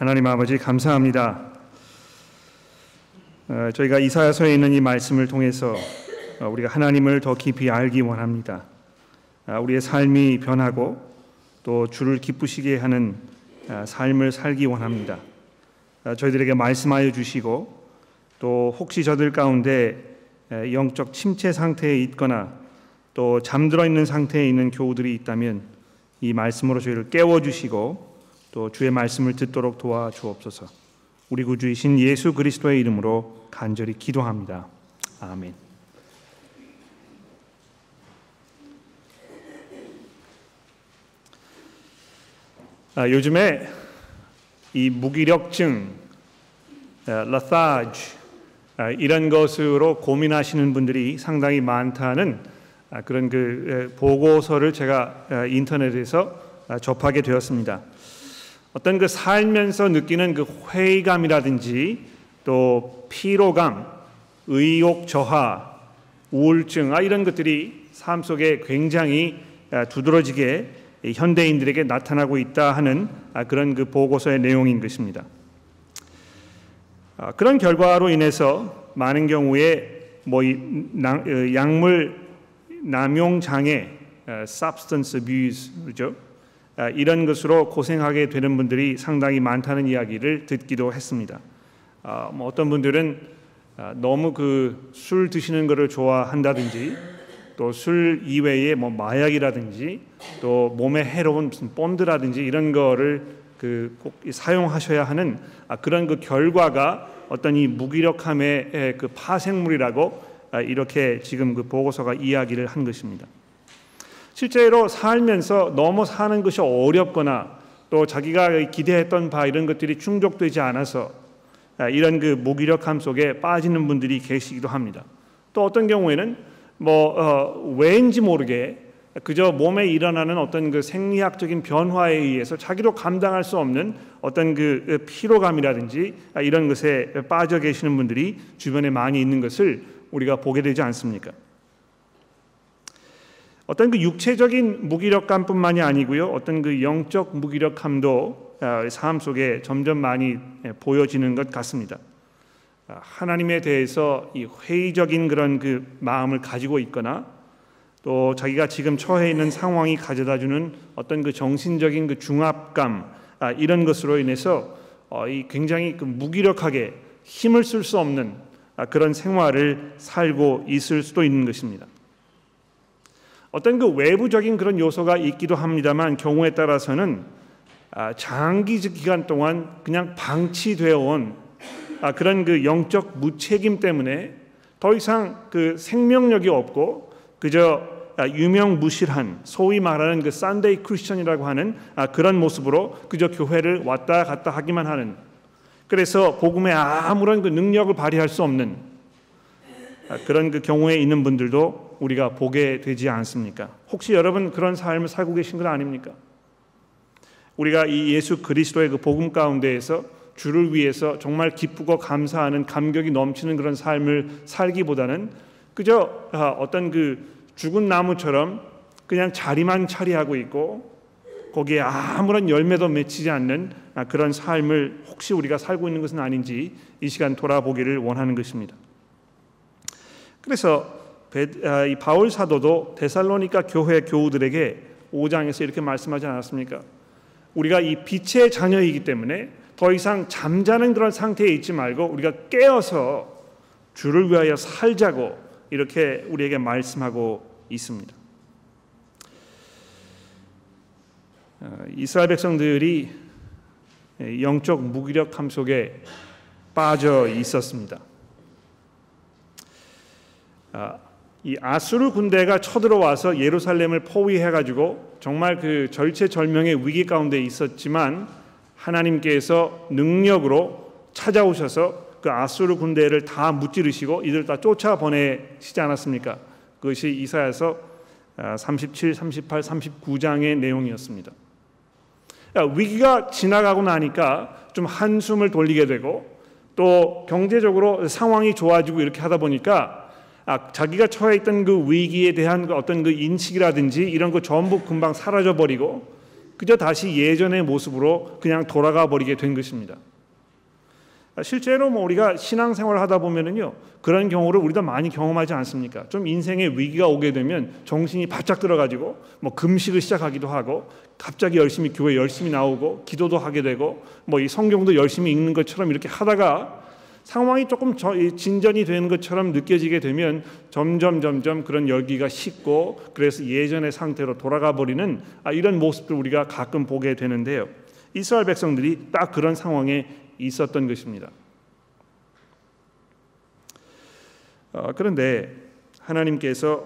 하나님 아버지 감사합니다. 어, 저희가 이사야서에 있는 이 말씀을 통해서 어, 우리가 하나님을 더 깊이 알기 원합니다. 아, 우리의 삶이 변하고 또 주를 기쁘시게 하는 아, 삶을 살기 원합니다. 아, 저희들에게 말씀하여 주시고 또 혹시 저들 가운데 영적 침체 상태에 있거나 또 잠들어 있는 상태에 있는 교우들이 있다면 이 말씀으로 저희를 깨워 주시고 또 주의 말씀을 듣도록 도와주옵소서. 우리 구주이신 예수 그리스도의 이름으로 간절히 기도합니다. 아멘. 아, 요즘에 이 무기력증, 라타지 아, 이런 것으로 고민하시는 분들이 상당히 많다는 아, 그런 그 보고서를 제가 아, 인터넷에서 접하게 되었습니다. 어떤 그 살면서 느끼는 그 회의감이라든지 또 피로감, 의욕 저하, 우울증 아 이런 것들이 삶 속에 굉장히 두드러지게 현대인들에게 나타나고 있다 하는 아, 그런 그 보고서의 내용인 것입니다. 아, 그런 결과로 인해서 많은 경우에 뭐 어, 약물 남용 장애, substance abuse죠. 아, 이런 것으로 고생하게 되는 분들이 상당히 많다는 이야기를 듣기도 했습니다. 뭐 어떤 분들은 너무 그 술 드시는 것을 좋아한다든지 또 술 이외에 뭐 마약이라든지 또 몸에 해로운 무슨 본드라든지 이런 거를 그 꼭 사용하셔야 하는 아, 그런 그 결과가 어떤 이 무기력함의 그 파생물이라고 아, 이렇게 지금 그 보고서가 이야기를 한 것입니다. 실제로 살면서 너무 사는 것이 어렵거나 또 자기가 기대했던 바 이런 것들이 충족되지 않아서 아, 이런 그 무기력함 속에 빠지는 분들이 계시기도 합니다. 또 어떤 경우에는 뭐 어, 왜인지 모르게 그저 몸에 일어나는 어떤 그 생리학적인 변화에 의해서 자기도 감당할 수 없는 어떤 그 피로감이라든지 이런 것에 빠져 계시는 분들이 주변에 많이 있는 것을 우리가 보게 되지 않습니까? 어떤 그 육체적인 무기력감뿐만이 아니고요, 어떤 그 영적 무기력함도 어, 삶 속에 점점 많이 보여지는 것 같습니다. 하나님에 대해서 이 회의적인 그런 그 마음을 가지고 있거나 또 자기가 지금 처해 있는 상황이 가져다 주는 어떤 그 정신적인 그 중압감 아, 이런 것으로 인해서 어, 이 굉장히 그 무기력하게 힘을 쓸 수 없는 아, 그런 생활을 살고 있을 수도 있는 것입니다. 어떤 그 외부적인 그런 요소가 있기도 합니다만 경우에 따라서는 아, 장기 기간 동안 그냥 방치되어 온 아, 그런 그 영적 무책임 때문에 더 이상 그 생명력이 없고 그저 아, 유명무실한 소위 말하는 그 산데이 크리스천이라고 하는 아, 그런 모습으로 그저 교회를 왔다 갔다 하기만 하는 그래서 복음에 아무런 그 능력을 발휘할 수 없는 그런 그 경우에 있는 분들도 우리가 보게 되지 않습니까? 혹시 여러분 그런 삶을 살고 계신 건 아닙니까? 우리가 이 예수 그리스도의 그 복음 가운데에서 주를 위해서 정말 기쁘고 감사하는 감격이 넘치는 그런 삶을 살기보다는 그저 아, 어떤 그 죽은 나무처럼 그냥 자리만 차리하고 있고 거기에 아무런 열매도 맺히지 않는 아, 그런 삶을 혹시 우리가 살고 있는 것은 아닌지 이 시간 돌아보기를 원하는 것입니다. 그래서 아, 이 바울 사도도 데살로니가 교회 교우들에게 5장에서 이렇게 말씀하지 않았습니까? 우리가 이 빛의 자녀이기 때문에 더 이상 잠자는 그런 상태에 있지 말고 우리가 깨어서 주를 위하여 살자고 이렇게 우리에게 말씀하고 있습니다. 어, 이스라엘 백성들이 영적 무기력함 속에 빠져 있었습니다. 아, 이 아수르 군대가 쳐들어와서 예루살렘을 포위해 가지고 정말 그 절체절명의 위기 가운데 있었지만 하나님께서 능력으로 찾아오셔서 그 아수르 군대를 다 무찌르시고 이들 다 쫓아 보내시지 않았습니까? 그것이 이사야서 37, 38, 39장의 내용이었습니다. 위기가 지나가고 나니까 좀 한숨을 돌리게 되고 또 경제적으로 상황이 좋아지고 이렇게 하다 보니까 아, 자기가 처해 있던 그 위기에 대한 그 어떤 그 인식이라든지 이런 거 전부 금방 사라져 버리고 그저 다시 예전의 모습으로 그냥 돌아가 버리게 된 것입니다. 실제로 뭐 우리가 신앙생활을 하다 보면은요 그런 경우를 우리도 많이 경험하지 않습니까? 좀 인생의 위기가 오게 되면 정신이 바짝 들어가지고 뭐 금식을 시작하기도 하고 갑자기 열심히 교회 열심히 나오고 기도도 하게 되고 뭐 이 성경도 열심히 읽는 것처럼 이렇게 하다가 상황이 조금 진전이 되는 것처럼 느껴지게 되면 점점 점점 그런 열기가 식고 그래서 예전의 상태로 돌아가 버리는 아, 이런 모습들 우리가 가끔 보게 되는데요. 이스라엘 백성들이 딱 그런 상황에 있었던 것입니다. 어, 그런데 하나님께서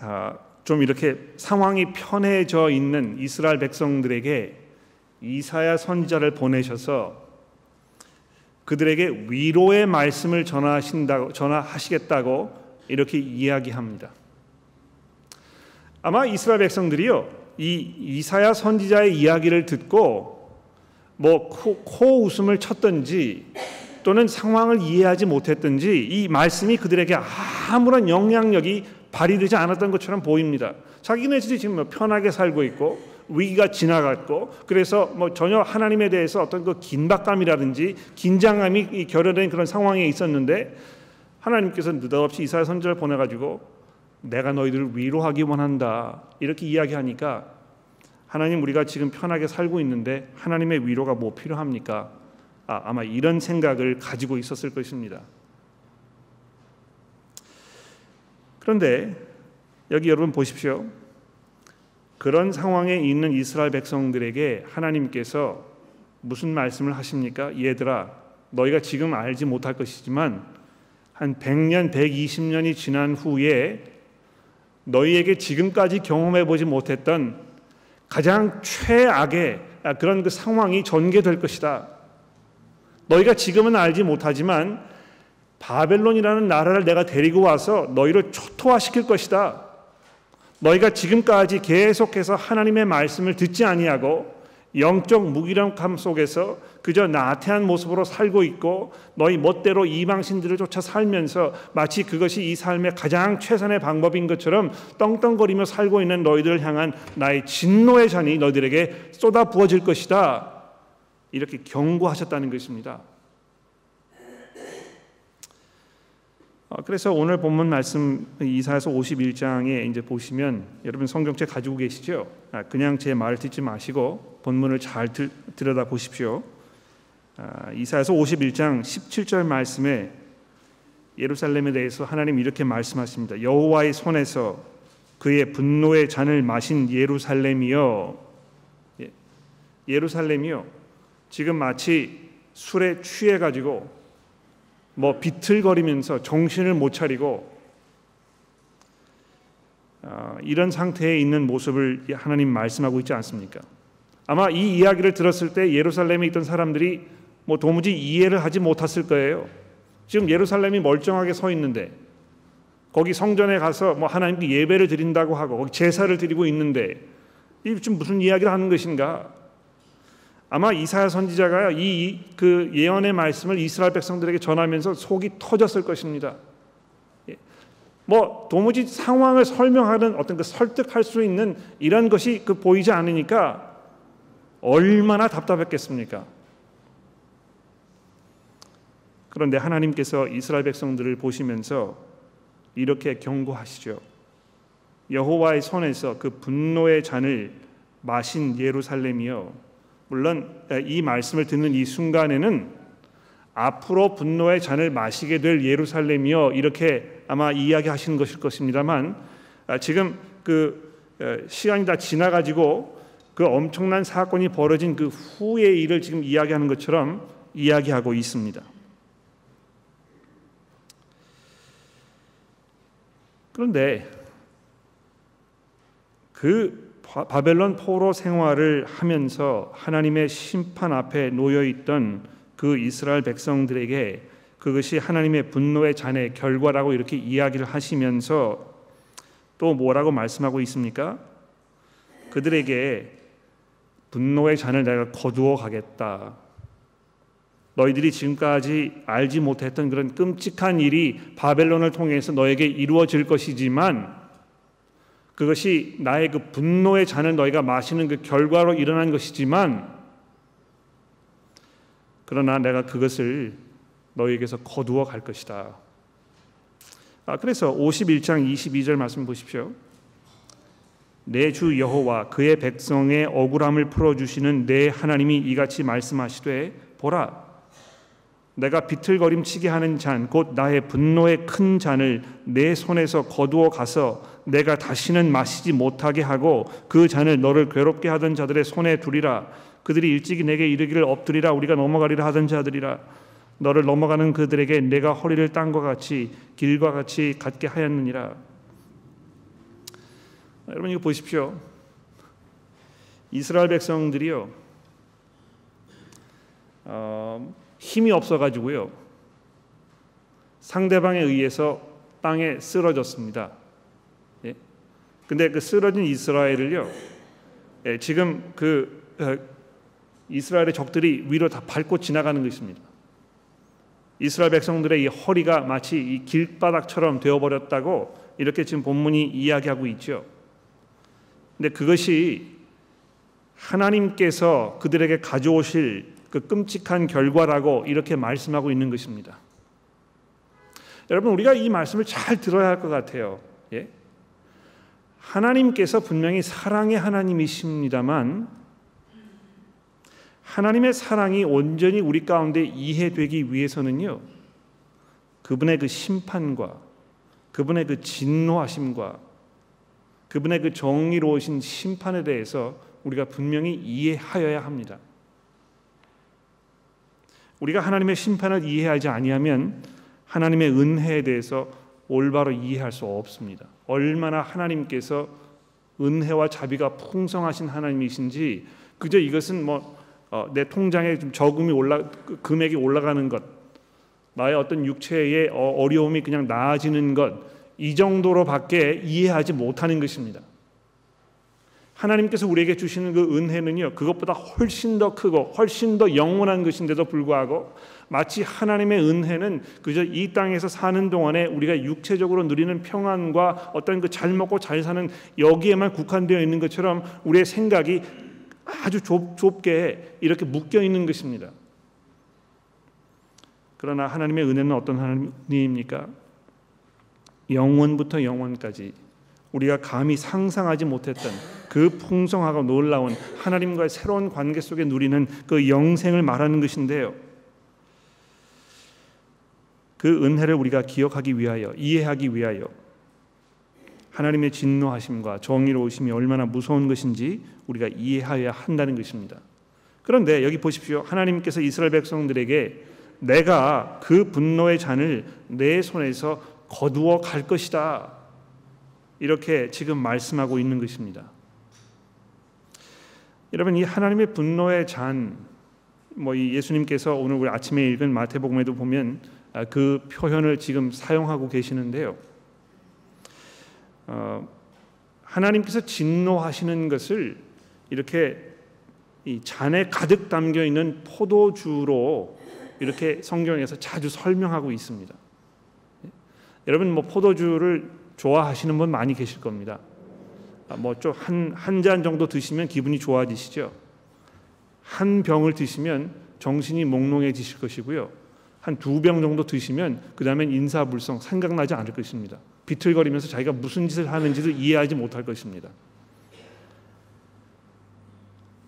아, 좀 이렇게 상황이 편해져 있는 이스라엘 백성들에게 이사야 선지자를 보내셔서 그들에게 위로의 말씀을 전하신다고 전하시겠다고 이렇게 이야기합니다. 아마 이스라엘 백성들이요 이 이사야 선지자의 이야기를 듣고 뭐코 웃음을 쳤든지 또는 상황을 이해하지 못했든지 이 말씀이 그들에게 아무런 영향력이 발휘되지 않았던 것처럼 보입니다. 자기네들이 지금 뭐 편하게 살고 있고 위기가 지나갔고 그래서 뭐 전혀 하나님에 대해서 어떤 그 긴박감이라든지 긴장감이 결여된 그런 상황에 있었는데 하나님께서 느닷없이 이사야 선지자를 보내가지고 내가 너희들을 위로하기 원한다 이렇게 이야기하니까 하나님 우리가 지금 편하게 살고 있는데 하나님의 위로가 뭐 필요합니까? 아, 아마 이런 생각을 가지고 있었을 것입니다. 그런데 여기 여러분 보십시오. 그런 상황에 있는 이스라엘 백성들에게 하나님께서 무슨 말씀을 하십니까? 얘들아, 너희가 지금 알지 못할 것이지만 한 100년, 120년이 지난 후에 너희에게 지금까지 경험해 보지 못했던 가장 최악의 그런 그 상황이 전개될 것이다. 너희가 지금은 알지 못하지만 바벨론이라는 나라를 내가 데리고 와서 너희를 초토화시킬 것이다. 너희가 지금까지 계속해서 하나님의 말씀을 듣지 아니하고 영적 무기력함 속에서 그저 나태한 모습으로 살고 있고 너희 멋대로 이방신들을 쫓아 살면서 마치 그것이 이 삶의 가장 최선의 방법인 것처럼 떵떵거리며 살고 있는 너희들을 향한 나의 진노의 잔이 너희들에게 쏟아 부어질 것이다. 이렇게 경고하셨다는 것입니다. 그래서 오늘 본문 말씀 이사야서 51장에 이제 보시면 여러분 성경책 가지고 계시죠? 아, 그냥 제 말을 듣지 마시고 본문을 잘 들여다 보십시오. 아, 이사야서 51장 17절 말씀에 예루살렘에 대해서 하나님 이렇게 말씀하십니다. 여호와의 손에서 그의 분노의 잔을 마신 예루살렘이여 예, 예루살렘이여 지금 마치 술에 취해 가지고 뭐 비틀거리면서 정신을 못 차리고 어, 이런 상태에 있는 모습을 하나님 말씀하고 있지 않습니까? 아마 이 이야기를 들었을 때 예루살렘에 있던 사람들이 뭐 도무지 이해를 하지 못했을 거예요. 지금 예루살렘이 멀쩡하게 서 있는데 거기 성전에 가서 뭐 하나님께 예배를 드린다고 하고 거기 제사를 드리고 있는데 이 지금 무슨 이야기를 하는 것인가? 아마 이사야 선지자가 이 그 예언의 말씀을 이스라엘 백성들에게 전하면서 속이 터졌을 것입니다. 예. 뭐 도무지 상황을 설명하는 어떤 그 설득할 수 있는 이런 것이 그 보이지 않으니까 얼마나 답답했겠습니까? 그런데 하나님께서 이스라엘 백성들을 보시면서 이렇게 경고하시죠. 여호와의 손에서 그 분노의 잔을 마신 예루살렘이여 물론 이 말씀을 듣는 이 순간에는 앞으로 분노의 잔을 마시게 될 예루살렘이요 이렇게 아마 이야기하시는 것일 것입니다만 아, 지금 그 시간이 다 지나가지고 그 엄청난 사건이 벌어진 그 후의 일을 지금 이야기하는 것처럼 이야기하고 있습니다. 그런데 그 바벨론 포로 생활을 하면서 하나님의 심판 앞에 놓여 있던 그 이스라엘 백성들에게 그것이 하나님의 분노의 잔의 결과라고 이렇게 이야기를 하시면서 또 뭐라고 말씀하고 있습니까? 그들에게 분노의 잔을 내가 거두어 가겠다. 너희들이 지금까지 알지 못했던 그런 끔찍한 일이 바벨론을 통해서 너에게 이루어질 것이지만 그것이 나의 그 분노의 잔을 너희가 마시는 그 결과로 일어난 것이지만 그러나 내가 그것을 너희에게서 거두어 갈 것이다. 아, 그래서 51장 22절 말씀 보십시오. 내 주 여호와 그의 백성의 억울함을 풀어 주시는 내 하나님이 이같이 말씀하시되 보라 내가 비틀거림치게 하는 잔 곧 나의 분노의 큰 잔을 내 손에서 거두어 가서 내가 다시는 마시지 못하게 하고 그 잔을 너를 괴롭게 하던 자들의 손에 두리라 그들이 일찍이 내게 이르기를 엎드리라 우리가 넘어가리라 하던 자들이라 너를 넘어가는 그들에게 내가 허리를 딴것 같이 길과 같이 갖게 하였느니라. 여러분 이거 보십시오. 이스라엘 백성들이요 어, 힘이 없어 가지고요 상대방에 의해서 땅에 쓰러졌습니다. 예? 근데 그 쓰러진 이스라엘을요 예, 지금 그 어, 이스라엘의 적들이 위로 다 밟고 지나가는 것입니다. 이스라엘 백성들의 이 허리가 마치 이 길바닥처럼 되어버렸다고 이렇게 지금 본문이 이야기하고 있죠. 근데 그것이 하나님께서 그들에게 가져오실 그 끔찍한 결과라고 이렇게 말씀하고 있는 것입니다. 여러분 우리가 이 말씀을 잘 들어야 할 것 같아요. 예? 하나님께서 분명히 사랑의 하나님이십니다만 하나님의 사랑이 온전히 우리 가운데 이해되기 위해서는요. 그분의 그 심판과 그분의 그 진노하심과 그분의 그 정의로우신 심판에 대해서 우리가 분명히 이해하여야 합니다. 우리가 하나님의 심판을 이해하지 아니하면 하나님의 은혜에 대해서 올바로 이해할 수 없습니다. 얼마나 하나님께서 은혜와 자비가 풍성하신 하나님이신지 그저 이것은 뭐 어, 내 통장에 좀 저금이 올라 그 금액이 올라가는 것, 나의 어떤 육체의 어, 어려움이 그냥 나아지는 것 이 정도로밖에 이해하지 못하는 것입니다. 하나님께서 우리에게 주시는 그 은혜는요 그것보다 훨씬 더 크고 훨씬 더 영원한 것인데도 불구하고 마치 하나님의 은혜는 그저 이 땅에서 사는 동안에 우리가 육체적으로 누리는 평안과 어떤 그 잘 먹고 잘 사는 여기에만 국한되어 있는 것처럼 우리의 생각이 아주 좁, 좁게 이렇게 묶여 있는 것입니다. 그러나 하나님의 은혜는 어떤 하나님입니까? 영원부터 영원까지 우리가 감히 상상하지 못했던 그 풍성하고 놀라운 하나님과의 새로운 관계 속에 누리는 그 영생을 말하는 것인데요. 그 은혜를 우리가 기억하기 위하여 이해하기 위하여 하나님의 진노하심과 정의로우심이 얼마나 무서운 것인지 우리가 이해하여야 한다는 것입니다. 그런데 여기 보십시오. 하나님께서 이스라엘 백성들에게 내가 그 분노의 잔을 내 손에서 거두어 갈 것이다. 이렇게 지금 말씀하고 있는 것입니다. 여러분 이 하나님의 분노의 잔, 뭐이 예수님께서 오늘 우리 아침에 읽은 마태복음에도 보면 아, 그 표현을 지금 사용하고 계시는데요. 어, 하나님께서 진노하시는 것을 이렇게 이 잔에 가득 담겨 있는 포도주로 이렇게 성경에서 자주 설명하고 있습니다. 여러분 뭐 포도주를 좋아하시는 분 많이 계실 겁니다. 아, 뭐좀 한한 잔 정도 드시면 기분이 좋아지시죠. 한 병을 드시면 정신이 몽롱해지실 것이고요. 한 두 병 정도 드시면 그 다음엔 인사불성 생각나지 않을 것입니다. 비틀거리면서 자기가 무슨 짓을 하는지도 이해하지 못할 것입니다.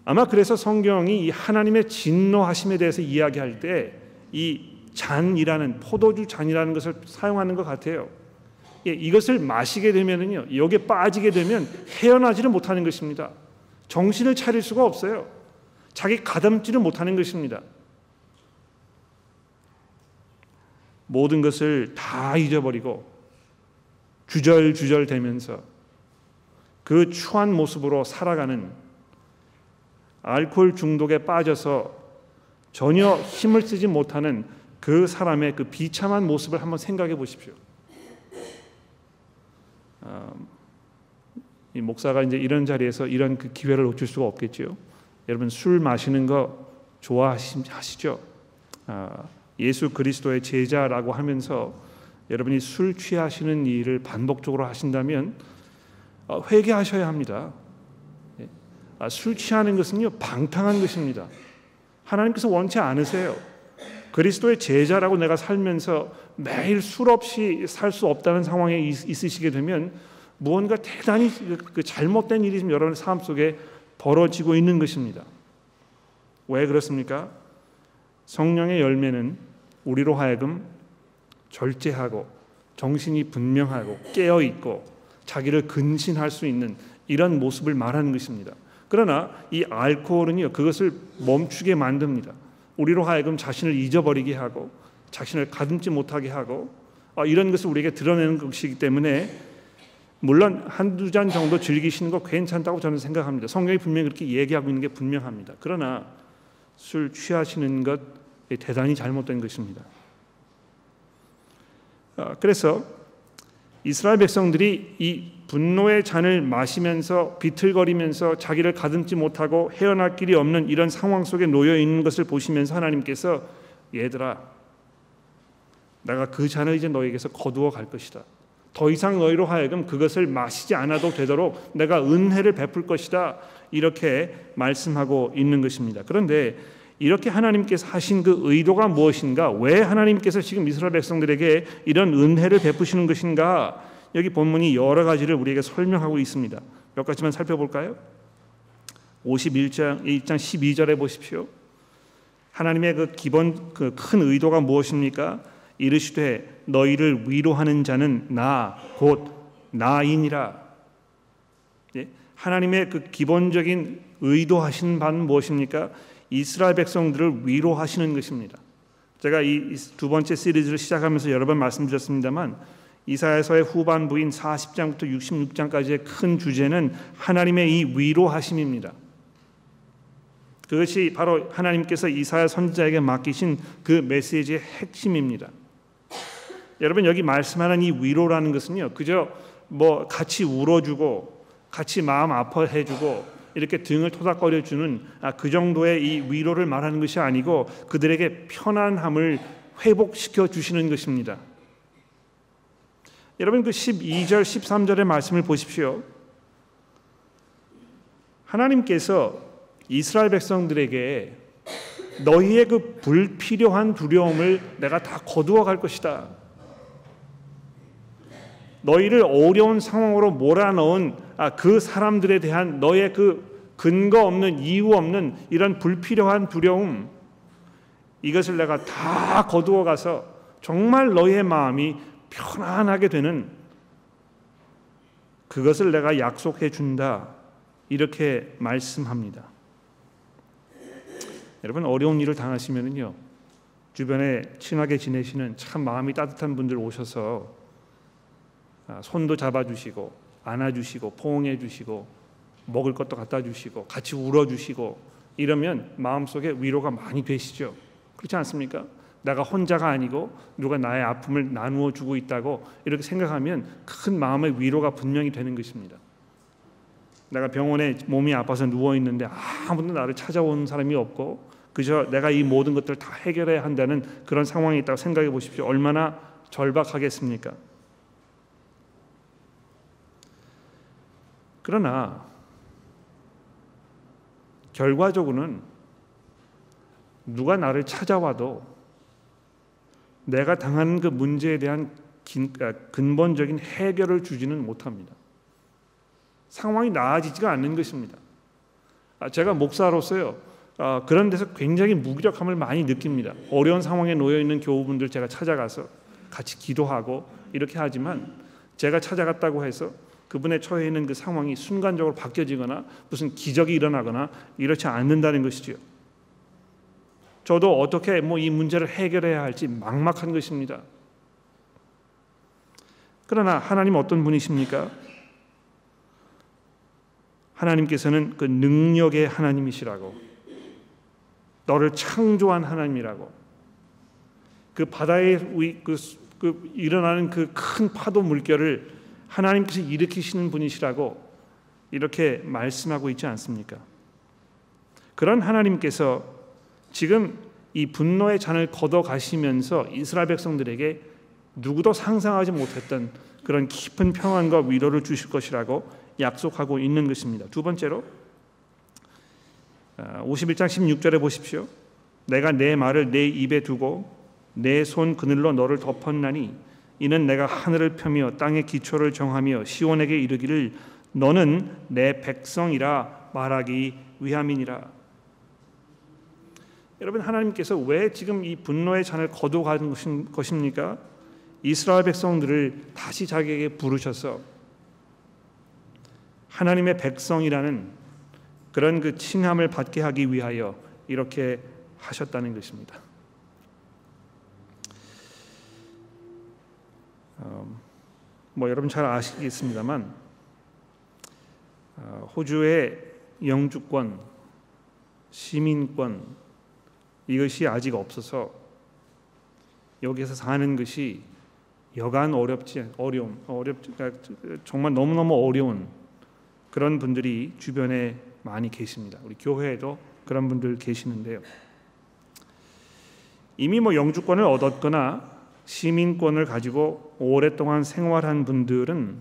아마 그래서 성경이 이 하나님의 진노하심에 대해서 이야기할 때 이 잔이라는 포도주 잔이라는 것을 사용하는 것 같아요. 예, 이것을 마시게 되면은요 여기에 빠지게 되면 헤어나지를 못하는 것입니다. 정신을 차릴 수가 없어요. 자기 가담지를 못하는 것입니다. 모든 것을 다 잊어버리고 주절주절 되면서 그 추한 모습으로 살아가는 알코올 중독에 빠져서 전혀 힘을 쓰지 못하는 그 사람의 그 비참한 모습을 한번 생각해 보십시오. 어, 이 목사가 이제 이런 자리에서 이런 그 기회를 놓칠 수가 없겠지요. 여러분 술 마시는 거 좋아하시죠? 어, 예수 그리스도의 제자라고 하면서 여러분이 술 취하시는 일을 반복적으로 하신다면 어, 회개하셔야 합니다. 예. 아, 술 취하는 것은요 방탕한 것입니다. 하나님께서 원치 않으세요. 그리스도의 제자라고 내가 살면서 매일 술 없이 살 수 없다는 상황에 있으시게 되면 무언가 대단히 그 잘못된 일이 좀 여러분의 삶 속에 벌어지고 있는 것입니다. 왜 그렇습니까? 성령의 열매는 우리로 하여금 절제하고 정신이 분명하고 깨어 있고 자기를 근신할 수 있는 이런 모습을 말하는 것입니다. 그러나 이 알코올은요 그것을 멈추게 만듭니다. 우리로 하여금 자신을 잊어버리게 하고 자신을 가듬지 못하게 하고 어, 이런 것을 우리에게 드러내는 것이기 때문에 물론 한두 잔 정도 즐기시는 거 괜찮다고 저는 생각합니다. 성경이 분명히 그렇게 얘기하고 있는 게 분명합니다. 그러나 술 취하시는 것 대단히 잘못된 것입니다. 어, 그래서 이스라엘 백성들이 이 분노의 잔을 마시면서 비틀거리면서 자기를 가듬지 못하고 헤어날 길이 없는 이런 상황 속에 놓여 있는 것을 보시면서 하나님께서 얘들아 내가 그 잔을 이제 너에게서 거두어 갈 것이다. 더 이상 너희로 하여금 그것을 마시지 않아도 되도록 내가 은혜를 베풀 것이다. 이렇게 말씀하고 있는 것입니다. 그런데 이렇게 하나님께서 하신 그 의도가 무엇인가? 왜 하나님께서 지금 이스라엘 백성들에게 이런 은혜를 베푸시는 것인가? 여기 본문이 여러 가지를 우리에게 설명하고 있습니다. 몇 가지만 살펴볼까요? 51장 1장 12절에 보십시오. 하나님의 그 기본 그 큰 의도가 무엇입니까? 이르시되 너희를 위로하는 자는 나 곧 나이니라. 예? 하나님의 그 기본적인 의도하신 바는 무엇입니까? 이스라엘 백성들을 위로하시는 것입니다. 제가 이 두 번째 시리즈를 시작하면서 여러 번 말씀드렸습니다만 이사야서의 후반부인 40장부터 66장까지의 큰 주제는 하나님의 이 위로하심입니다. 그것이 바로 하나님께서 이사야 선지자에게 맡기신 그 메시지의 핵심입니다. 여러분 여기 말씀하는 이 위로라는 것은요. 그저 뭐 같이 울어주고 같이 마음 아파해주고 이렇게 등을 토닥거려 주는 아, 그 정도의 이 위로를 말하는 것이 아니고 그들에게 편안함을 회복시켜 주시는 것입니다. 여러분 그 12절 13절의 말씀을 보십시오. 하나님께서 이스라엘 백성들에게 너희의 그 불필요한 두려움을 내가 다 거두어 갈 것이다. 너희를 어려운 상황으로 몰아넣은 아, 그 사람들에 대한 너의 그 근거 없는 이유 없는 이런 불필요한 두려움 이것을 내가 다 거두어 가서 정말 너희의 마음이 편안하게 되는 그것을 내가 약속해 준다. 이렇게 말씀합니다. 여러분 어려운 일을 당하시면은요. 주변에 친하게 지내시는 참 마음이 따뜻한 분들 오셔서 아, 손도 잡아 주시고 안아 주시고 포옹해 주시고 먹을 것도 갖다 주시고 같이 울어 주시고 이러면 마음속에 위로가 많이 되시죠. 그렇지 않습니까? 내가 혼자가 아니고 누가 나의 아픔을 나누어 주고 있다고 이렇게 생각하면 큰 마음의 위로가 분명히 되는 것입니다. 내가 병원에 몸이 아파서 누워 있는데 아무도 나를 찾아오는 사람이 없고 그저 내가 이 모든 것들을 다 해결해야 한다는 그런 상황이 있다고 생각해 보십시오. 얼마나 절박하겠습니까? 그러나 결과적으로는 누가 나를 찾아와도 내가 당하는 그 문제에 대한 아, 근본적인 해결을 주지는 못합니다. 상황이 나아지지가 않는 것입니다. 아, 제가 목사로서요 아, 그런 데서 굉장히 무기력함을 많이 느낍니다. 어려운 상황에 놓여 있는 교우분들 제가 찾아가서 같이 기도하고 이렇게 하지만 제가 찾아갔다고 해서 그분의 처해 있는 그 상황이 순간적으로 바뀌어지거나 무슨 기적이 일어나거나 이렇지 않는다는 것이지요. 저도 어떻게 뭐 이 문제를 해결해야 할지 막막한 것입니다. 그러나 하나님 어떤 분이십니까? 하나님께서는 그 능력의 하나님이시라고 너를 창조한 하나님이라고 그 바다에 그, 그 일어나는 그 큰 파도 물결을 하나님께서 일으키시는 분이시라고 이렇게 말씀하고 있지 않습니까? 그런 하나님께서 지금 이 분노의 잔을 걷어 가시면서 이스라엘 백성들에게 누구도 상상하지 못했던 그런 깊은 평안과 위로를 주실 것이라고 약속하고 있는 것입니다. 두 번째로 51장 아, 16절에 보십시오. 내가 내 말을 내 입에 두고 내 손 그늘로 너를 덮었나니 이는 내가 하늘을 펴며 땅의 기초를 정하며 시온에게 이르기를 너는 내 백성이라 말하기 위함이니라. 여러분 하나님께서 왜 지금 이 분노의 잔을 거두가는 것입니까? 이스라엘 백성들을 다시 자기에게 부르셔서 하나님의 백성이라는 그런 그 칭함을 받게 하기 위하여 이렇게 하셨다는 것입니다. 어, 뭐 여러분 잘 아시겠습니다만 어, 호주의 영주권, 시민권 이것이 아직 없어서 여기서 사는 것이 여간 어렵지 어려움 어렵 그러니까 정말 너무 너무 어려운 그런 분들이 주변에 많이 계십니다. 우리 교회에도 그런 분들 계시는데요. 이미 뭐 영주권을 얻었거나 시민권을 가지고 오랫동안 생활한 분들은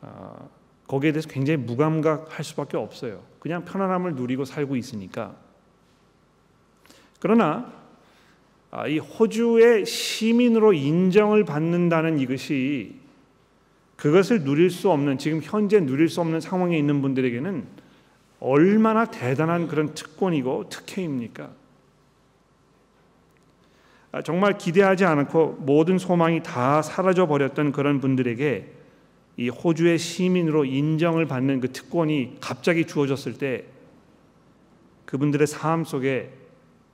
어, 거기에 대해서 굉장히 무감각할 수밖에 없어요. 그냥 편안함을 누리고 살고 있으니까. 그러나 아, 이 호주의 시민으로 인정을 받는다는 이것이 그것을 누릴 수 없는 지금 현재 누릴 수 없는 상황에 있는 분들에게는 얼마나 대단한 그런 특권이고 특혜입니까? 아, 정말 기대하지 않고 모든 소망이 다 사라져 버렸던 그런 분들에게 이 호주의 시민으로 인정을 받는 그 특권이 갑자기 주어졌을 때 그분들의 삶 속에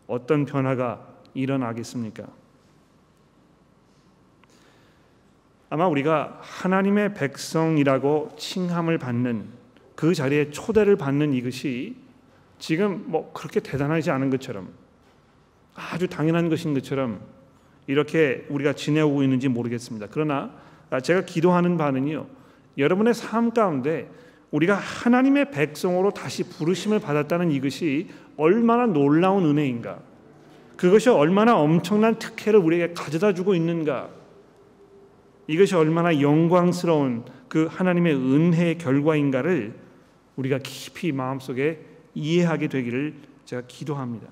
어떤 변화가 일어나겠습니까? 아마 우리가 하나님의 백성이라고 칭함을 받는 그 자리에 초대를 받는 이것이 지금 뭐 그렇게 대단하지 않은 것처럼 아주 당연한 것인 것처럼 이렇게 우리가 지내오고 있는지 모르겠습니다. 그러나 제가 기도하는 바는요. 여러분의 삶 가운데 우리가 하나님의 백성으로 다시 부르심을 받았다는 이것이 얼마나 놀라운 은혜인가. 그것이 얼마나 엄청난 특혜를 우리에게 가져다 주고 있는가. 이것이 얼마나 영광스러운 그 하나님의 은혜의 결과인가를 우리가 깊이 마음속에 이해하게 되기를 제가 기도합니다.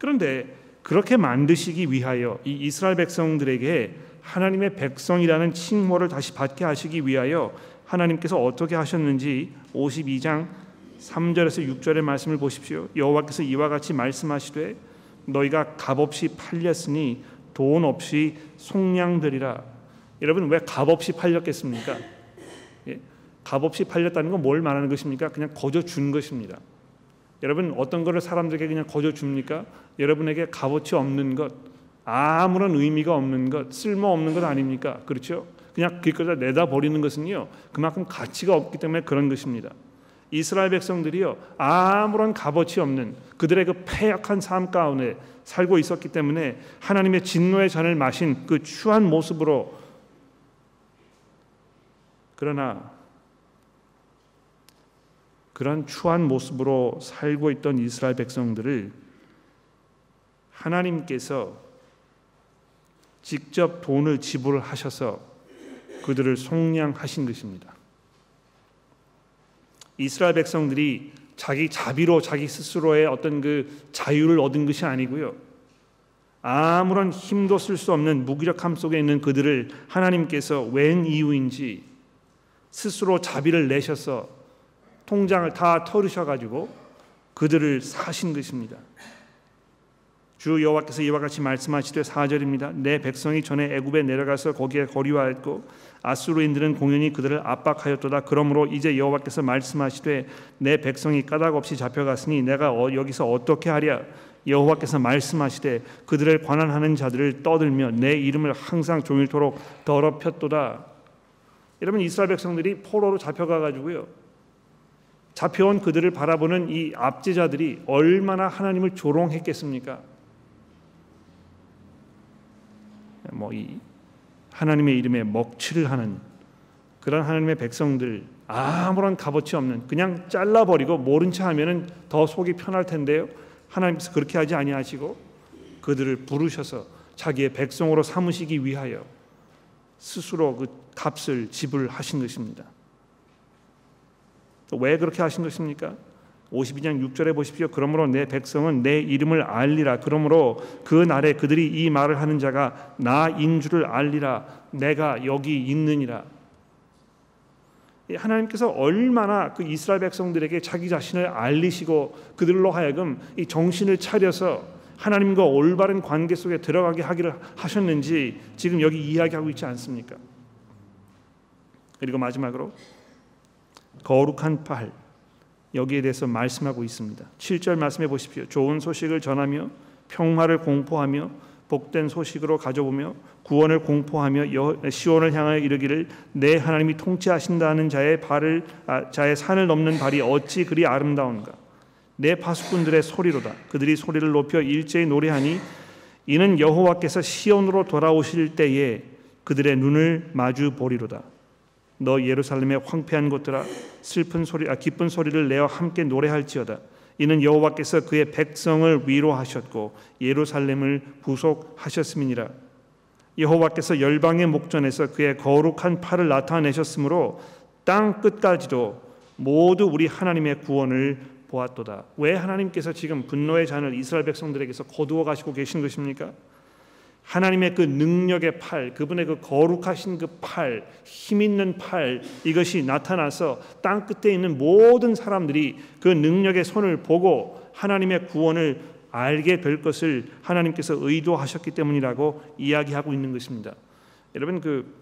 그런데 그렇게 만드시기 위하여 이 이스라엘 백성들에게 하나님의 백성이라는 칭호를 다시 받게 하시기 위하여 하나님께서 어떻게 하셨는지 52장 3절에서 6절의 말씀을 보십시오. 여호와께서 이와 같이 말씀하시되 너희가 값없이 팔렸으니 돈 없이 속량되리라. 여러분 왜 값없이 팔렸겠습니까? 예? 값없이 팔렸다는 건 뭘 말하는 것입니까? 그냥 거저 준 것입니다. 여러분 어떤 것을 사람들에게 그냥 거저 줍니까? 여러분에게 값어치 없는 것, 아무런 의미가 없는 것, 쓸모 없는 것 아닙니까? 그렇죠? 그냥 길거리에 내다 버리는 것은요 그만큼 가치가 없기 때문에 그런 것입니다. 이스라엘 백성들이요 아무런 값어치 없는 그들의 그 패약한 삶 가운데 살고 있었기 때문에 하나님의 진노의 잔을 마신 그 추한 모습으로 그러나 그런 추한 모습으로 살고 있던 이스라엘 백성들을 하나님께서 직접 돈을 지불하셔서 그들을 속량하신 것입니다. 이스라엘 백성들이 자기 자비로 자기 스스로의 어떤 그 자유를 얻은 것이 아니고요. 아무런 힘도 쓸 수 없는 무기력함 속에 있는 그들을 하나님께서 웬 이유인지 스스로 자비를 내셔서 통장을 다 털으셔 가지고 그들을 사신 것입니다. 주 여호와께서 이와 같이 말씀하시되 4절입니다. 내 백성이 전에 애굽에 내려가서 거기에 거리하였고 아수르인들은 공연히 그들을 압박하였도다. 그러므로 이제 여호와께서 말씀하시되 내 백성이 까닭 없이 잡혀갔으니 내가 어, 여기서 어떻게 하랴? 여호와께서 말씀하시되 그들을 관한하는 자들을 떠들며 내 이름을 항상 종일토록 더럽혔도다. 여러분 이스라엘 백성들이 포로로 잡혀가 가지고요. 잡혀온 그들을 바라보는 이 압제자들이 얼마나 하나님을 조롱했겠습니까? 뭐 이 하나님의 이름에 먹칠을 하는 그런 하나님의 백성들 아무런 값어치 없는 그냥 잘라버리고 모른 체 하면은 더 속이 편할 텐데요. 하나님께서 그렇게 하지 아니하시고 그들을 부르셔서 자기의 백성으로 삼으시기 위하여 스스로 그 값을 지불하신 것입니다. 왜 그렇게 하신 것입니까? 52장 6절에 보십시오. 그러므로 내 백성은 내 이름을 알리라. 그러므로 그 날에 그들이 이 말을 하는 자가 나인 줄을 알리라. 내가 여기 있느니라. 하나님께서 얼마나 그 이스라엘 백성들에게 자기 자신을 알리시고 그들로 하여금 이 정신을 차려서 하나님과 올바른 관계 속에 들어가게 하기를 하셨는지 지금 여기 이야기하고 있지 않습니까? 그리고 마지막으로 거룩한 팔 여기에 대해서 말씀하고 있습니다. 7절 말씀해 보십시오. 좋은 소식을 전하며 평화를 공포하며 복된 소식으로 가져오며 구원을 공포하며 시온을 향하여 이르기를 내 하나님이 통치하신다는 자의 발을 아, 자의 산을 넘는 발이 어찌 그리 아름다운가 내 파수꾼들의 소리로다 그들이 소리를 높여 일제히 노래하니 이는 여호와께서 시온으로 돌아오실 때에 그들의 눈을 마주 보리로다 너 예루살렘의 황폐한 곳들아 슬픈 소리 아 기쁜 소리를 내어 함께 노래할지어다 이는 여호와께서 그의 백성을 위로하셨고 예루살렘을 부속하셨음이니라 여호와께서 열방의 목전에서 그의 거룩한 팔을 나타내셨으므로 땅 끝까지도 모두 우리 하나님의 구원을 보았도다. 왜 하나님께서 지금 분노의 잔을 이스라엘 백성들에게서 거두어 가시고 계신 것입니까? 하나님의 그 능력의 팔, 그분의 그 거룩하신 그 팔, 힘 있는 팔 이것이 나타나서 땅 끝에 있는 모든 사람들이 그 능력의 손을 보고 하나님의 구원을 알게 될 것을 하나님께서 의도하셨기 때문이라고 이야기하고 있는 것입니다. 여러분 그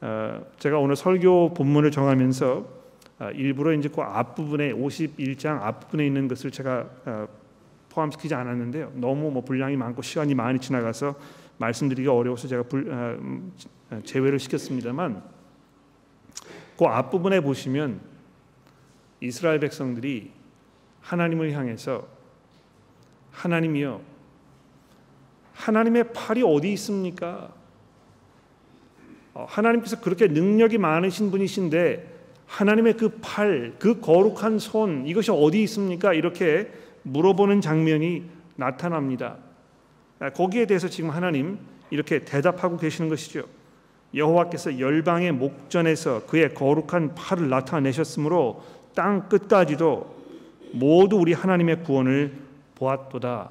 어, 제가 오늘 설교 본문을 정하면서 어, 일부러 이제 그 앞부분에 51장 앞부분에 있는 것을 제가 어, 포함시키지 않았는데요. 너무 뭐 분량이 많고 시간이 많이 지나가서 말씀드리기가 어려워서 제가 불, 아, 음, 제외를 시켰습니다만 그 앞부분에 보시면 이스라엘 백성들이 하나님을 향해서 하나님이여 하나님의 팔이 어디 있습니까? 어, 하나님께서 그렇게 능력이 많으신 분이신데 하나님의 그 팔, 그 거룩한 손 이것이 어디 있습니까? 이렇게 물어보는 장면이 나타납니다. 아, 거기에 대해서 지금 하나님 이렇게 대답하고 계시는 것이죠. 여호와께서 열방의 목전에서 그의 거룩한 팔을 나타내셨으므로 땅 끝까지도 모두 우리 하나님의 구원을 보았도다.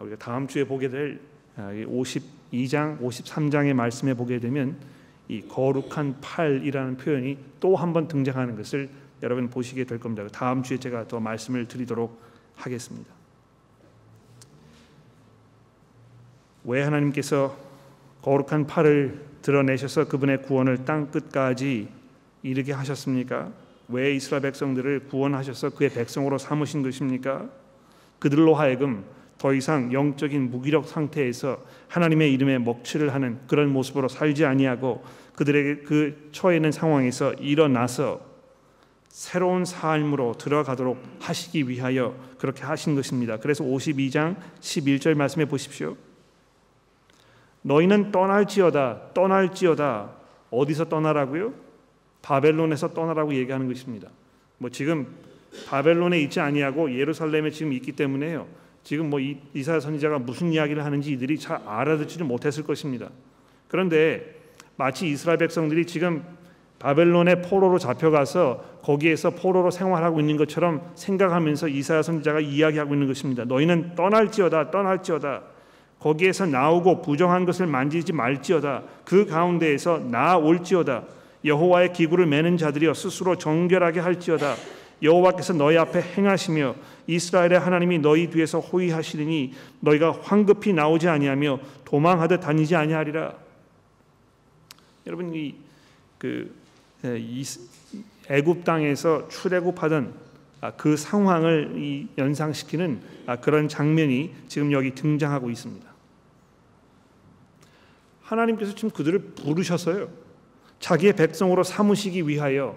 우리가 다음 주에 보게 될 52장, 아, 53장의 말씀에 보게 되면 이 거룩한 팔이라는 표현이 또 한 번 등장하는 것을 여러분 보시게 될 겁니다. 다음 주에 제가 더 말씀을 드리도록 하겠습니다. 왜 하나님께서 거룩한 팔을 드러내셔서 그분의 구원을 땅 끝까지 이르게 하셨습니까? 왜 이스라엘 백성들을 구원하셔서 그의 백성으로 삼으신 것입니까? 그들로 하여금 더 이상 영적인 무기력 상태에서 하나님의 이름에 먹칠을 하는 그런 모습으로 살지 아니하고 그들에게 그 처해 있는 상황에서 일어나서 새로운 삶으로 들어가도록 하시기 위하여 그렇게 하신 것입니다. 그래서 52장 11절 말씀해 보십시오. 너희는 떠날지어다 떠날지어다 어디서 떠나라고요? 바벨론에서 떠나라고 얘기하는 것입니다. 뭐 지금 바벨론에 있지 아니하고 예루살렘에 지금 있기 때문에요. 지금 뭐 이사야 선지자가 무슨 이야기를 하는지 이들이 잘 알아듣지를 못했을 것입니다. 그런데 마치 이스라엘 백성들이 지금 바벨론의 포로로 잡혀가서 거기에서 포로로 생활하고 있는 것처럼 생각하면서 이사야 선지자가 이야기하고 있는 것입니다. 너희는 떠날지어다 떠날지어다 거기에서 나오고 부정한 것을 만지지 말지어다. 그 가운데에서 나올지어다. 여호와의 기구를 매는 자들이여 스스로 정결하게 할지어다. 여호와께서 너희 앞에 행하시며 이스라엘의 하나님이 너희 뒤에서 호위하시리니 너희가 황급히 나오지 아니하며 도망하듯 다니지 아니하리라. 여러분 이그 애굽 땅에서 출애굽하던 아, 그 상황을 연상시키는 아, 그런 장면이 지금 여기 등장하고 있습니다. 하나님께서 지금 그들을 부르셔서요. 자기의 백성으로 삼으시기 위하여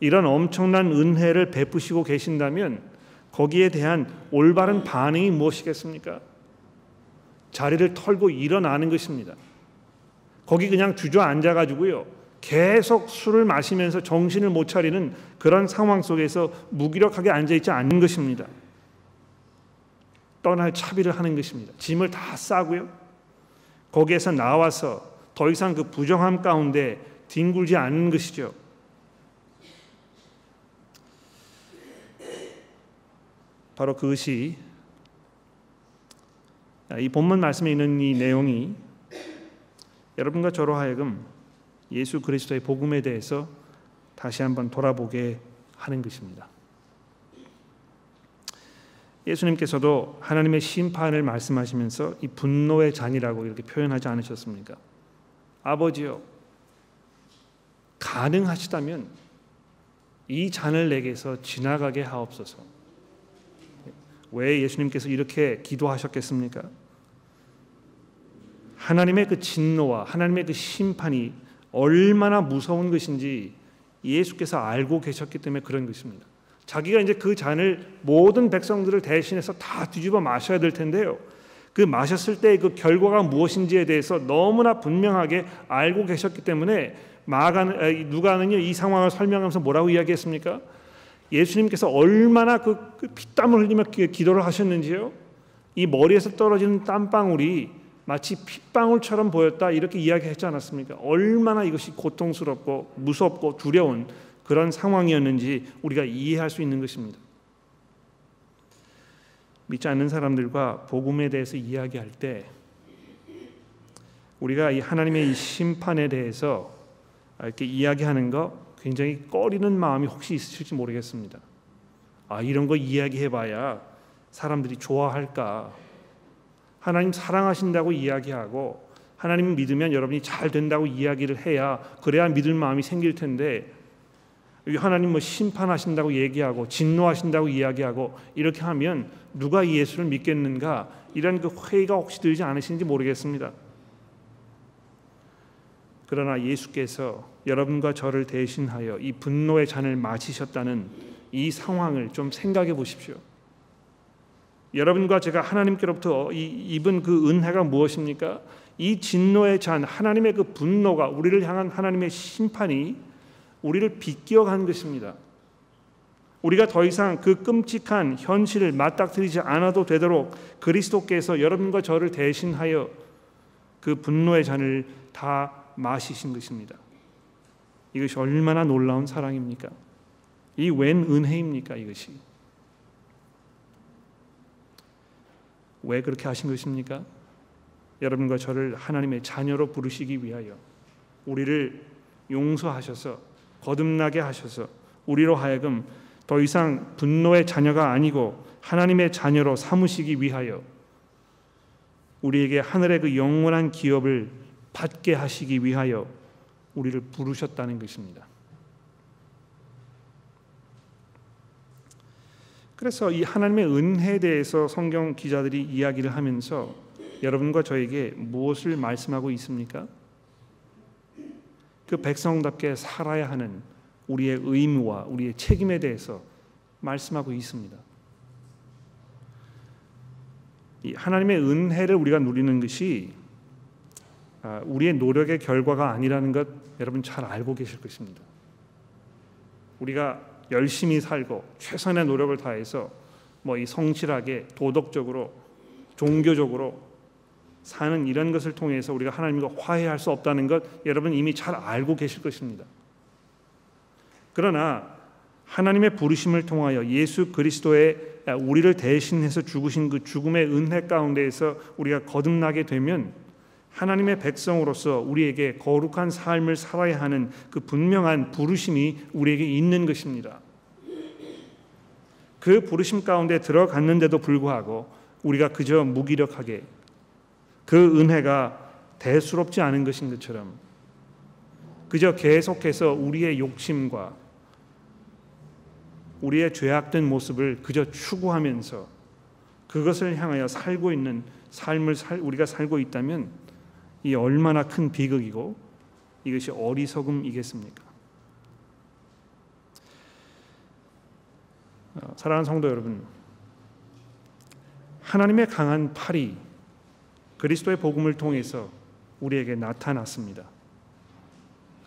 이런 엄청난 은혜를 베푸시고 계신다면 거기에 대한 올바른 반응이 무엇이겠습니까? 자리를 털고 일어나는 것입니다. 거기 그냥 주저앉아 가지고요. 계속 술을 마시면서 정신을 못 차리는 그런 상황 속에서 무기력하게 앉아 있지 않는 것입니다. 떠날 차비를 하는 것입니다. 짐을 다 싸고요. 거기에서 나와서 더 이상 그 부정함 가운데 뒹굴지 않는 것이죠. 바로 그것이 이 본문 말씀에 있는 이 내용이 여러분과 저로 하여금 예수 그리스도의 복음에 대해서 다시 한번 돌아보게 하는 것입니다. 예수님께서도 하나님의 심판을 말씀하시면서 이 분노의 잔이라고 이렇게 표현하지 않으셨습니까? 아버지요, 가능하시다면 이 잔을 내게서 지나가게 하옵소서. 왜 예수님께서 이렇게 기도하셨겠습니까? 하나님의 그 진노와 하나님의 그 심판이 얼마나 무서운 것인지 예수께서 알고 계셨기 때문에 그런 것입니다. 자기가 이제 그 잔을 모든 백성들을 대신해서 다 뒤집어 마셔야 될 텐데요. 그 마셨을 때 그 결과가 무엇인지에 대해서 너무나 분명하게 알고 계셨기 때문에 마가는 누가는요 이 상황을 설명하면서 뭐라고 이야기했습니까? 예수님께서 얼마나 그, 그 피땀을 흘리며 기도를 하셨는지요. 이 머리에서 떨어지는 땀방울이 마치 핏방울처럼 보였다 이렇게 이야기했지 않았습니까? 얼마나 이것이 고통스럽고 무섭고 두려운 그런 상황이었는지 우리가 이해할 수 있는 것입니다. 믿지 않는 사람들과 복음에 대해서 이야기할 때 우리가 이 하나님의 이 심판에 대해서 이렇게 이야기하는 거 굉장히 꺼리는 마음이 혹시 있으실지 모르겠습니다. 아 이런 거 이야기해봐야 사람들이 좋아할까? 하나님 사랑하신다고 이야기하고 하나님 믿으면 여러분이 잘 된다고 이야기를 해야 그래야 믿을 마음이 생길 텐데 하나님 뭐 심판하신다고 얘기하고 진노하신다고 이야기하고 이렇게 하면 누가 예수를 믿겠는가 이런 그 회의가 혹시 들지 않으신지 모르겠습니다. 그러나 예수께서 여러분과 저를 대신하여 이 분노의 잔을 마시셨다는 이 상황을 좀 생각해 보십시오. 여러분과 제가 하나님께로부터 이, 입은 그 은혜가 무엇입니까? 이 진노의 잔, 하나님의 그 분노가 우리를 향한 하나님의 심판이 우리를 비껴 간 것입니다. 우리가 더 이상 그 끔찍한 현실을 맞닥뜨리지 않아도 되도록 그리스도께서 여러분과 저를 대신하여 그 분노의 잔을 다 마시신 것입니다. 이것이 얼마나 놀라운 사랑입니까? 이 웬 은혜입니까? 이것이 왜 그렇게 하신 것입니까? 여러분과 저를 하나님의 자녀로 부르시기 위하여 우리를 용서하셔서 거듭나게 하셔서 우리로 하여금 더 이상 분노의 자녀가 아니고 하나님의 자녀로 삼으시기 위하여 우리에게 하늘의 그 영원한 기업을 받게 하시기 위하여 우리를 부르셨다는 것입니다. 그래서 이 하나님의 은혜에 대해서 성경 기자들이 이야기를 하면서 여러분과 저에게 무엇을 말씀하고 있습니까? 그 백성답게 살아야 하는 우리의 의무와 우리의 책임에 대해서 말씀하고 있습니다. 이 하나님의 은혜를 우리가 누리는 것이 아, 우리의 노력의 결과가 아니라는 것 여러분 잘 알고 계실 것입니다. 우리가 열심히 살고 최선의 노력을 다해서 뭐 이 성실하게 도덕적으로 종교적으로 사는 이런 것을 통해서 우리가 하나님과 화해할 수 없다는 것 여러분 이미 잘 알고 계실 것입니다. 그러나 하나님의 부르심을 통하여 예수 그리스도의 우리를 대신해서 죽으신 그 죽음의 은혜 가운데에서 우리가 거듭나게 되면 하나님의 백성으로서 우리에게 거룩한 삶을 살아야 하는 그 분명한 부르심이 우리에게 있는 것입니다. 그 부르심 가운데 들어갔는데도 불구하고 우리가 그저 무기력하게 그 은혜가 대수롭지 않은 것인 것처럼 그저 계속해서 우리의 욕심과 우리의 죄악된 모습을 그저 추구하면서 그것을 향하여 살고 있는 삶을 살, 우리가 살고 있다면 이 얼마나 큰 비극이고 이것이 어리석음이겠습니까? 어, 사랑하는 성도 여러분, 하나님의 강한 팔이 그리스도의 복음을 통해서 우리에게 나타났습니다.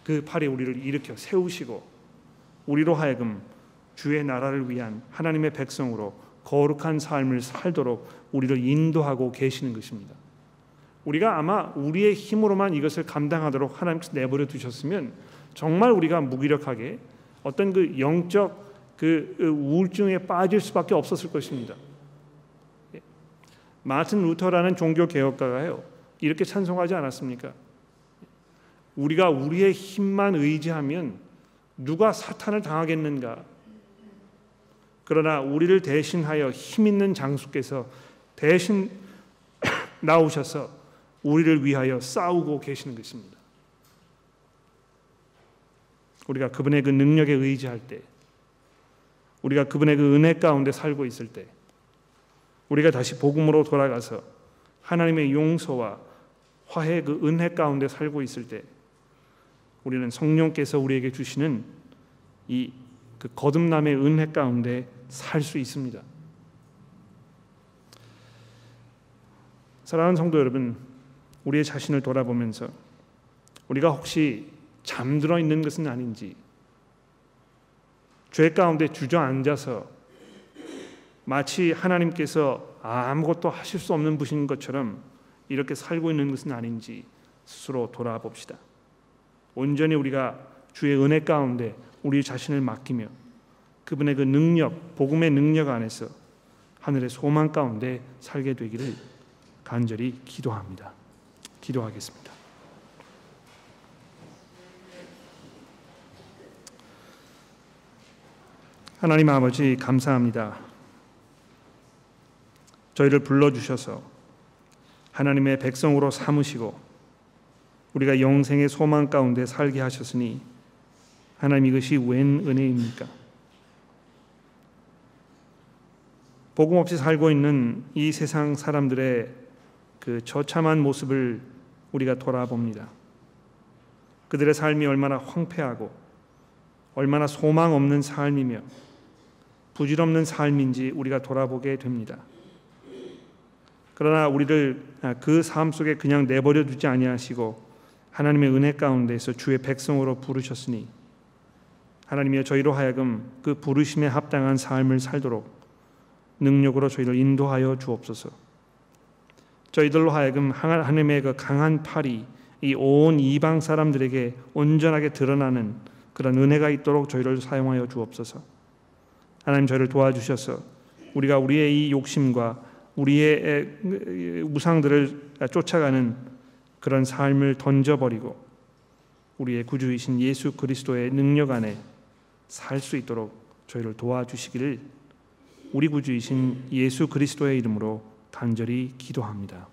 그 팔이 우리를 일으켜 세우시고 우리로 하여금 주의 나라를 위한 하나님의 백성으로 거룩한 삶을 살도록 우리를 인도하고 계시는 것입니다. 우리가 아마 우리의 힘으로만 이것을 감당하도록 하나님께서 내버려 두셨으면 정말 우리가 무기력하게 어떤 그 영적 그 우울증에 빠질 수밖에 없었을 것입니다. 예. 마틴 루터라는 종교 개혁가가요 이렇게 찬송하지 않았습니까? 우리가 우리의 힘만 의지하면 누가 사탄을 당하겠는가? 그러나 우리를 대신하여 힘 있는 장수께서 대신 나오셔서 우리를 위하여 싸우고 계시는 것입니다. 우리가 그분의 그 능력에 의지할 때, 우리가 그분의 그 은혜 가운데 살고 있을 때, 우리가 다시 복음으로 돌아가서 하나님의 용서와 화해 그 은혜 가운데 살고 있을 때, 우리는 성령께서 우리에게 주시는 이 그 거듭남의 은혜 가운데 살 수 있습니다. 사랑하는 성도 여러분, 우리의 자신을 돌아보면서 우리가 혹시 잠들어 있는 것은 아닌지 죄 가운데 주저앉아서 마치 하나님께서 아무것도 하실 수 없는 분인 것처럼 이렇게 살고 있는 것은 아닌지 스스로 돌아봅시다. 온전히 우리가 주의 은혜 가운데 우리 자신을 맡기며 그분의 그 능력, 복음의 능력 안에서 하늘의 소망 가운데 살게 되기를 간절히 기도합니다. 기도하겠습니다. 하나님 아버지 감사합니다. 저희를 불러주셔서 하나님의 백성으로 삼으시고 우리가 영생의 소망 가운데 살게 하셨으니 하나님 이것이 웬 은혜입니까? 복음 없이 살고 있는 이 세상 사람들의 그 처참한 모습을 우리가 돌아봅니다. 그들의 삶이 얼마나 황폐하고 얼마나 소망 없는 삶이며 부질없는 삶인지 우리가 돌아보게 됩니다. 그러나 우리를 그 삶 속에 그냥 내버려 두지 아니하시고 하나님의 은혜 가운데서 주의 백성으로 부르셨으니 하나님이여 저희로 하여금 그 부르심에 합당한 삶을 살도록 능력으로 저희를 인도하여 주옵소서. 저희들로 하여금 하나님의 그 강한 팔이 이 온 이방 사람들에게 온전하게 드러나는 그런 은혜가 있도록 저희를 사용하여 주옵소서. 하나님 저희를 도와주셔서 우리가 우리의 이 욕심과 우리의 우상들을 쫓아가는 그런 삶을 던져버리고 우리의 구주이신 예수 그리스도의 능력 안에 살 수 있도록 저희를 도와주시기를 우리 구주이신 예수 그리스도의 이름으로 간절히 기도합니다.